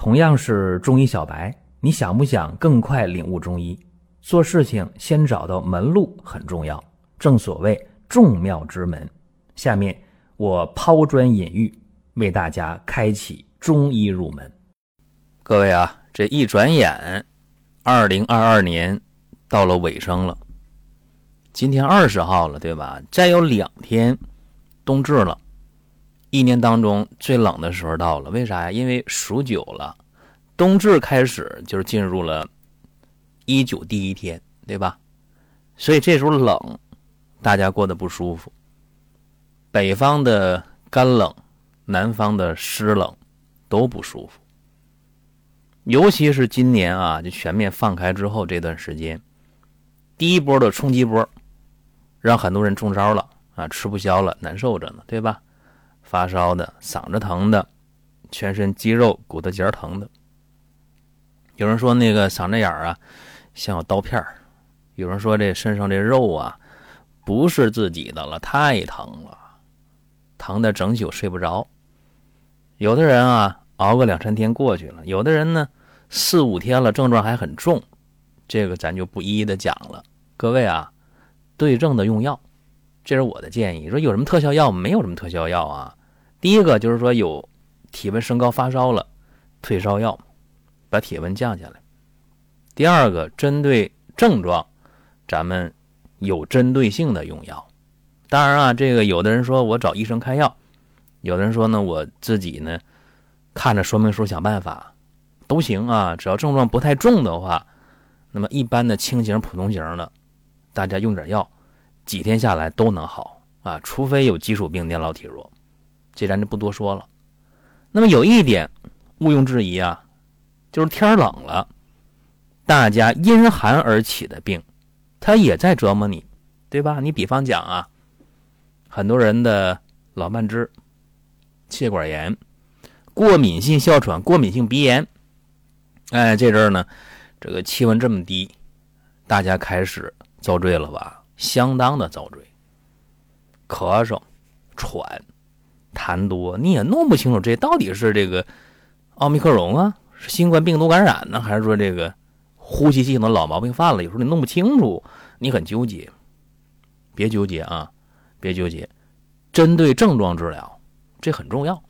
同样是中医小白，你想不想更快领悟中医？做事情先找到门路很重要，正所谓众妙之门。下面我抛砖引玉，为大家开启中医入门。各位啊，这一转眼，二零二二年到了尾声了。今天二十号了，对吧？再有两天，冬至了。一年当中最冷的时候到了，为啥呀？因为数九了，冬至开始就进入了一九第一天，对吧？所以这时候冷，大家过得不舒服。北方的干冷，南方的湿冷，都不舒服。尤其是今年啊，就全面放开之后这段时间，第一波的冲击波，让很多人中招了啊，吃不消了，难受着呢，对吧？发烧的、嗓子疼的、全身肌肉骨头节疼的，有人说那个嗓子眼儿啊像有刀片有人说这身上这肉啊不是自己的了，太疼了，疼的整宿睡不着。有的人啊熬个两三天过去了，有的人呢四五天了症状还很重，这个咱就不一一的讲了。各位啊，对症的用药，这是我的建议。说有什么特效药没有什么特效药啊。第一个就是说有体温升高发烧了，退烧药，把体温降下来。第二个针对症状，咱们有针对性的用药。当然啊，这个有的人说我找医生开药，有的人说呢我自己呢看着说明书想办法，都行啊。只要症状不太重的话，那么一般的轻型、普通型的，大家用点药，几天下来都能好啊。除非有基础病年老体弱。这咱就不多说了。那么有一点毋庸置疑啊，就是天冷了，大家因寒而起的病，它也在折磨你，对吧？你比方讲啊，很多人的老慢支、气管炎、过敏性哮喘、过敏性鼻炎，哎，这阵儿呢，这个气温这么低，大家开始遭罪了吧？相当的遭罪，咳嗽、喘。痰多，你也弄不清楚这到底是这个奥密克戎啊，是新冠病毒感染呢，还是说这个呼吸系统的老毛病犯了？有时候你弄不清楚，你很纠结。别纠结啊，别纠结，针对症状治疗，这很重要。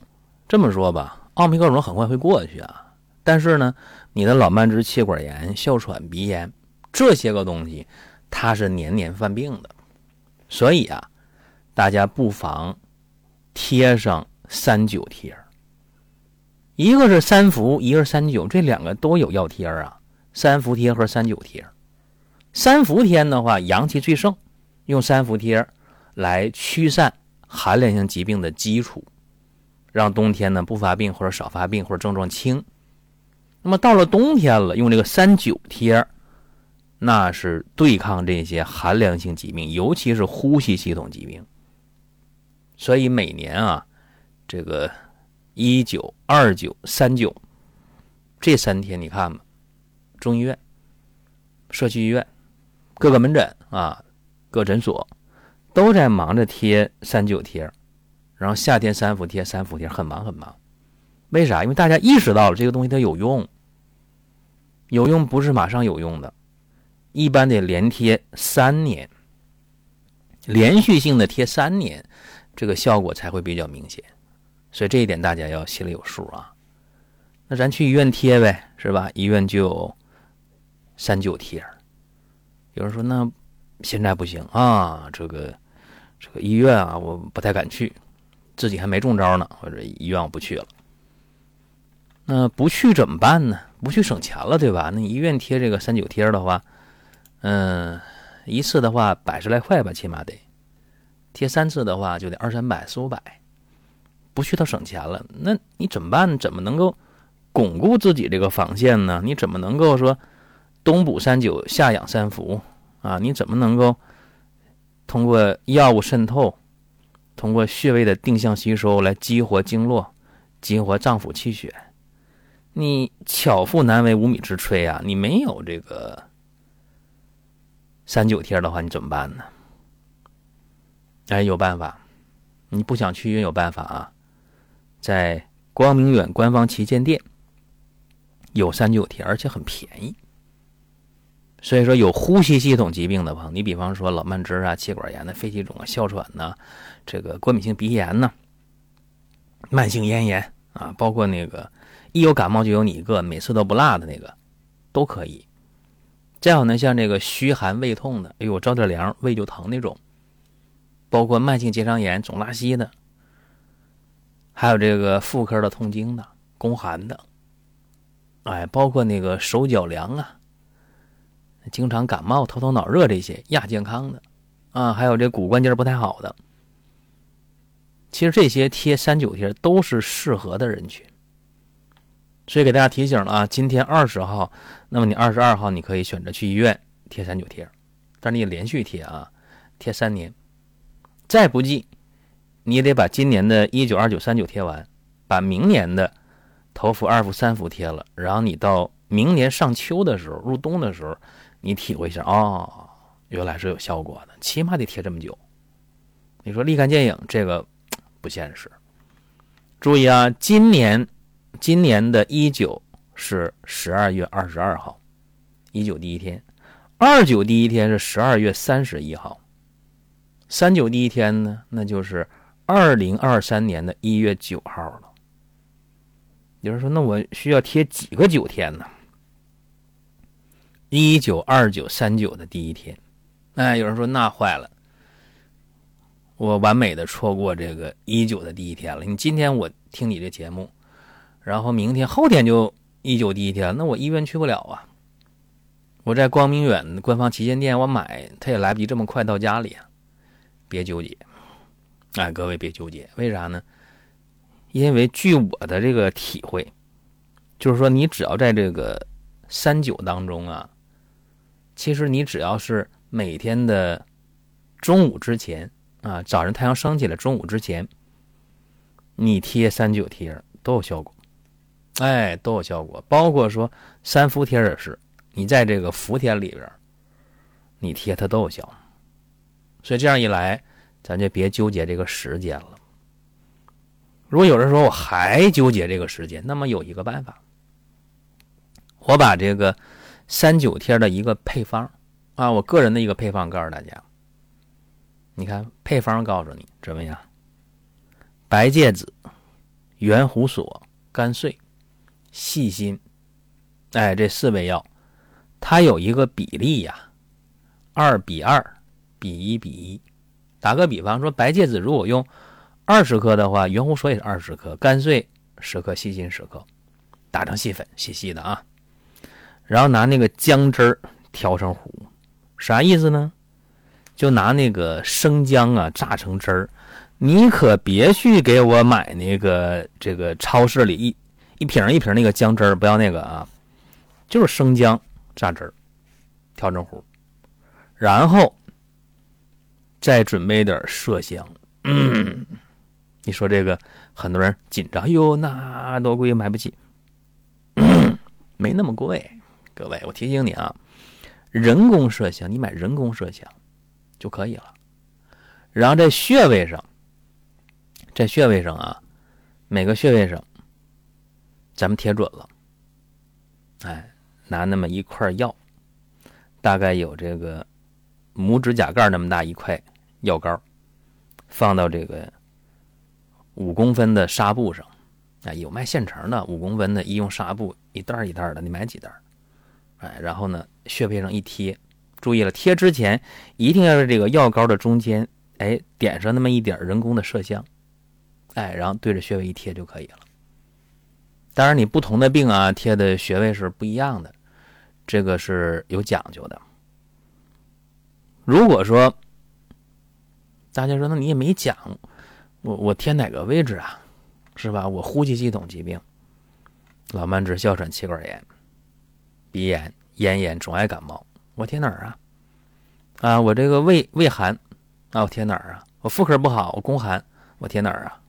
这么说吧，奥密克戎很快会过去啊，但是呢，你的老慢支、气管炎、哮喘、鼻炎这些个东西，它是年年犯病的，所以啊，大家不妨。贴上三九贴一个是三伏，一个是三九，这两个都有药贴啊。三伏贴和三九贴，三伏天的话阳气最盛，用三伏贴来驱散寒凉性疾病的基础，让冬天呢不发病或者少发病或者症状轻。那么到了冬天了，用这个三九贴，那是对抗这些寒凉性疾病，尤其是呼吸系统疾病。所以每年啊，这个一九、二九、三九这三天，你看吧，中医院、社区医院、各个门诊啊、各诊所都在忙着贴三九贴，然后夏天三伏贴、三伏贴，很忙很忙。为啥？因为大家意识到了这个东西它有用，有用不是马上有用的，一般得连贴三年，连续性的贴三年。这个效果才会比较明显，所以这一点大家要心里有数啊。那咱去医院贴呗，是吧？医院就有三九贴。有人说那现在不行啊，这个这个医院啊，我不太敢去，自己还没中招呢，或者医院我不去了。那不去怎么办呢？不去省钱了，对吧？那医院贴这个三九贴的话，嗯，一次的话百十来块吧，起码得。贴三次的话就得二三百四五百，不去他省钱了。那你怎么办？怎么能够巩固自己这个防线呢？你怎么能够说冬补三九，夏养三伏啊？你怎么能够通过药物渗透，通过穴位的定向吸收来激活经络，激活脏腑气血？你巧妇难为无米之炊啊！你没有这个三九贴的话，你怎么办呢？哎，有办法！你不想去医院有办法啊，在光明远官方旗舰店有三九贴，而且很便宜。所以说，有呼吸系统疾病的朋友，你比方说老慢支啊、气管炎的、肺气肿啊、哮喘呐，这个过敏性鼻炎呐、慢性咽炎啊，包括那个一有感冒就有你一个，每次都不落的那个，都可以。再有呢，像这个虚寒胃痛的，哎呦，着点凉胃就疼那种，包括慢性结肠炎、总拉稀的，还有这个妇科的痛经的、宫寒的，哎，包括那个手脚凉啊。经常感冒、头疼脑热这些亚健康的，啊，还有这骨关节不太好的，其实这些贴三九贴都是适合的人群。所以给大家提醒了啊，今天二十号，那么你二十二号你可以选择去医院贴三九贴，但是你连续贴啊，贴三年，再不济，你也得把今年的一九、二九、三九贴完，把明年的头伏、二伏、三伏贴了，然后你到明年上秋的时候、入冬的时候。你体会一下哦，原来是有效果的，起码得贴这么久。你说立竿见影，这个不现实。注意啊，今年今年的一九是十二月二十二号，一九第一天；二九第一天是十二月三十一号；三九第一天呢，那就是二零二三年的一月九号了。有人说，那我需要贴几个九天呢？一九二九三九的第一天，哎，有人说那坏了，我完美的错过这个一九的第一天了。你今天我听你这节目，然后明天后天就一九第一天，那我医院去不了啊。我在光明远官方旗舰店我买，他也来不及这么快到家里啊。别纠结，哎，各位别纠结，为啥呢？因为据我的这个体会，就是说你只要在这个三九当中啊。其实你只要是每天的中午之前啊，早上太阳升起来，中午之前，你贴三九贴都有效果，哎，都有效果。包括说三伏贴也是，你在这个伏天里边，你贴它都有效。所以这样一来，咱就别纠结这个时间了。如果有人说我还纠结这个时间，那么有一个办法，我把这个。三九贴的一个配方啊，我个人的一个配方，告诉大家。你看配方告诉你怎么样？白芥子、圆胡索、甘遂、细心，哎，这四味药，它有一个比例呀，二比二比一比一。打个比方说，白芥子如果用二十克的话，圆胡索也是二十克，甘穗十克，细心十克，打成细粉，细细的啊。然后拿那个姜汁儿调成糊，啥意思呢？就拿那个生姜啊榨成汁儿，你可别去给我买那个这个超市里一一瓶一瓶那个姜汁儿，不要那个啊，就是生姜榨汁儿调成糊，然后再准备点麝香。嗯，你说这个很多人紧张，哎呦，那多贵，买不起，没那么贵。各位，我提醒你啊，人工麝香，你买人工麝香就可以了。然后在穴位上，在穴位上啊，每个穴位上，咱们贴准了。哎，拿那么一块药，大概有这个拇指甲盖那么大一块药膏，放到这个五公分的纱布上。哎，有卖现成的五公分的医用纱布，一袋一袋的，你买几袋？哎，然后呢，穴位上一贴，注意了，贴之前一定要在这个药膏的中间，哎，点上那么一点人工的麝香，哎，然后对着穴位一贴就可以了。当然，你不同的病啊，贴的穴位是不一样的，这个是有讲究的。如果说大家说，那你也没讲，我我贴哪个位置啊？是吧？我呼吸系统疾病，老慢支、哮喘、气管炎。鼻炎、咽炎、总爱感冒，我贴哪儿啊？啊，我这个胃胃寒，啊，我贴哪儿啊？我妇科不好，我宫寒，我贴哪儿啊？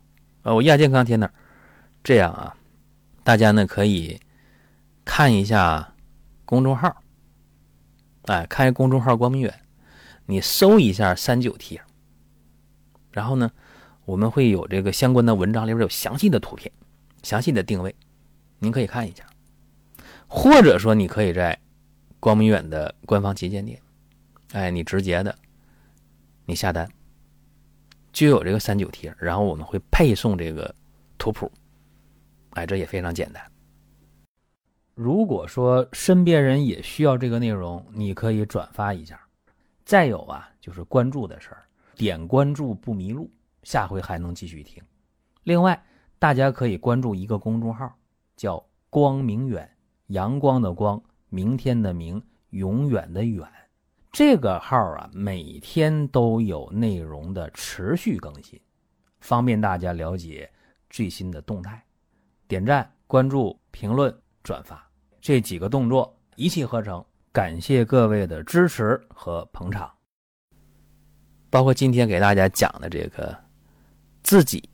啊，我亚健康贴哪儿？这样啊，大家呢可以看一下公众号，哎，看一公众号“光明远”，你搜一下三九贴，然后呢，我们会有这个相关的文章里边有详细的图片、详细的定位，您可以看一下。或者说你可以在光明远的官方旗舰店，哎，你直接的你下单就有这个三九贴，然后我们会配送这个图谱，哎，这也非常简单。如果说身边人也需要这个内容，你可以转发一下。再有啊，就是关注的事儿，点关注不迷路，下回还能继续听。另外，大家可以关注一个公众号，叫“光明远”，阳光的光，明天的明，永远的远。这个号啊，每天都有内容的持续更新，方便大家了解最新的动态。点赞、关注、评论。转发这几个动作一气呵成，感谢各位的支持和捧场。包括今天给大家讲的这个自己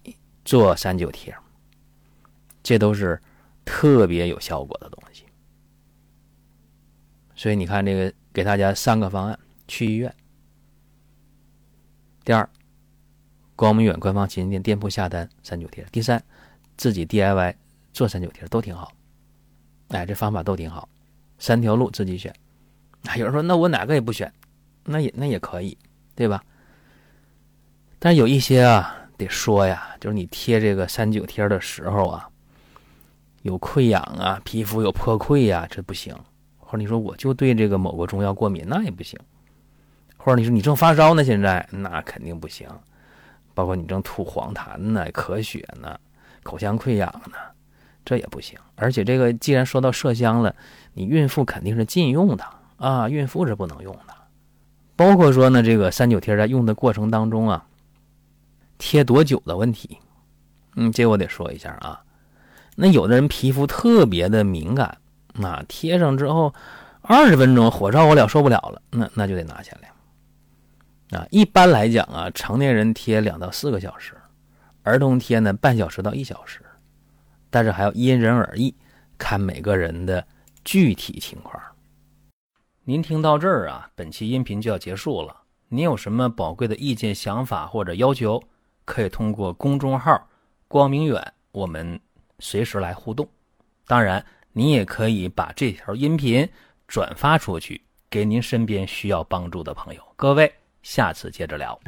做三九贴，这都是特别有效果的东西。所以你看，这个给大家三个方案：去医院；第二，光明远官方旗舰店店铺下单三九贴；第三，自己 DIY 做三九贴，都挺好。哎，这方法都挺好，三条路自己选。啊有人说，那我哪个也不选，那也那也可以，对吧？但有一些啊，得说呀，就是你贴这个三九贴的时候啊，有溃疡啊，皮肤有破溃呀，这不行。或者你说我就对这个某个中药过敏，那也不行。或者你说你正发烧呢，现在那肯定不行。包括你正吐黄痰呢、咳血呢、口腔溃疡呢。这也不行，而且这个既然说到麝香了，你孕妇肯定是禁用的啊，孕妇是不能用的。包括说呢，这个三九贴在用的过程当中啊，贴多久的问题，嗯，这我得说一下啊。那有的人皮肤特别的敏感，那贴上之后二十分钟火烧火燎受不了了，那那就得拿下来。啊，一般来讲啊，成年人贴两到四个小时，儿童贴呢半小时到一小时。但是还要因人而异，看每个人的具体情况。您听到这儿啊，本期音频就要结束了。您有什么宝贵的意见、想法或者要求，可以通过公众号“光明远”我们随时来互动。当然，您也可以把这条音频转发出去，给您身边需要帮助的朋友。各位，下次接着聊。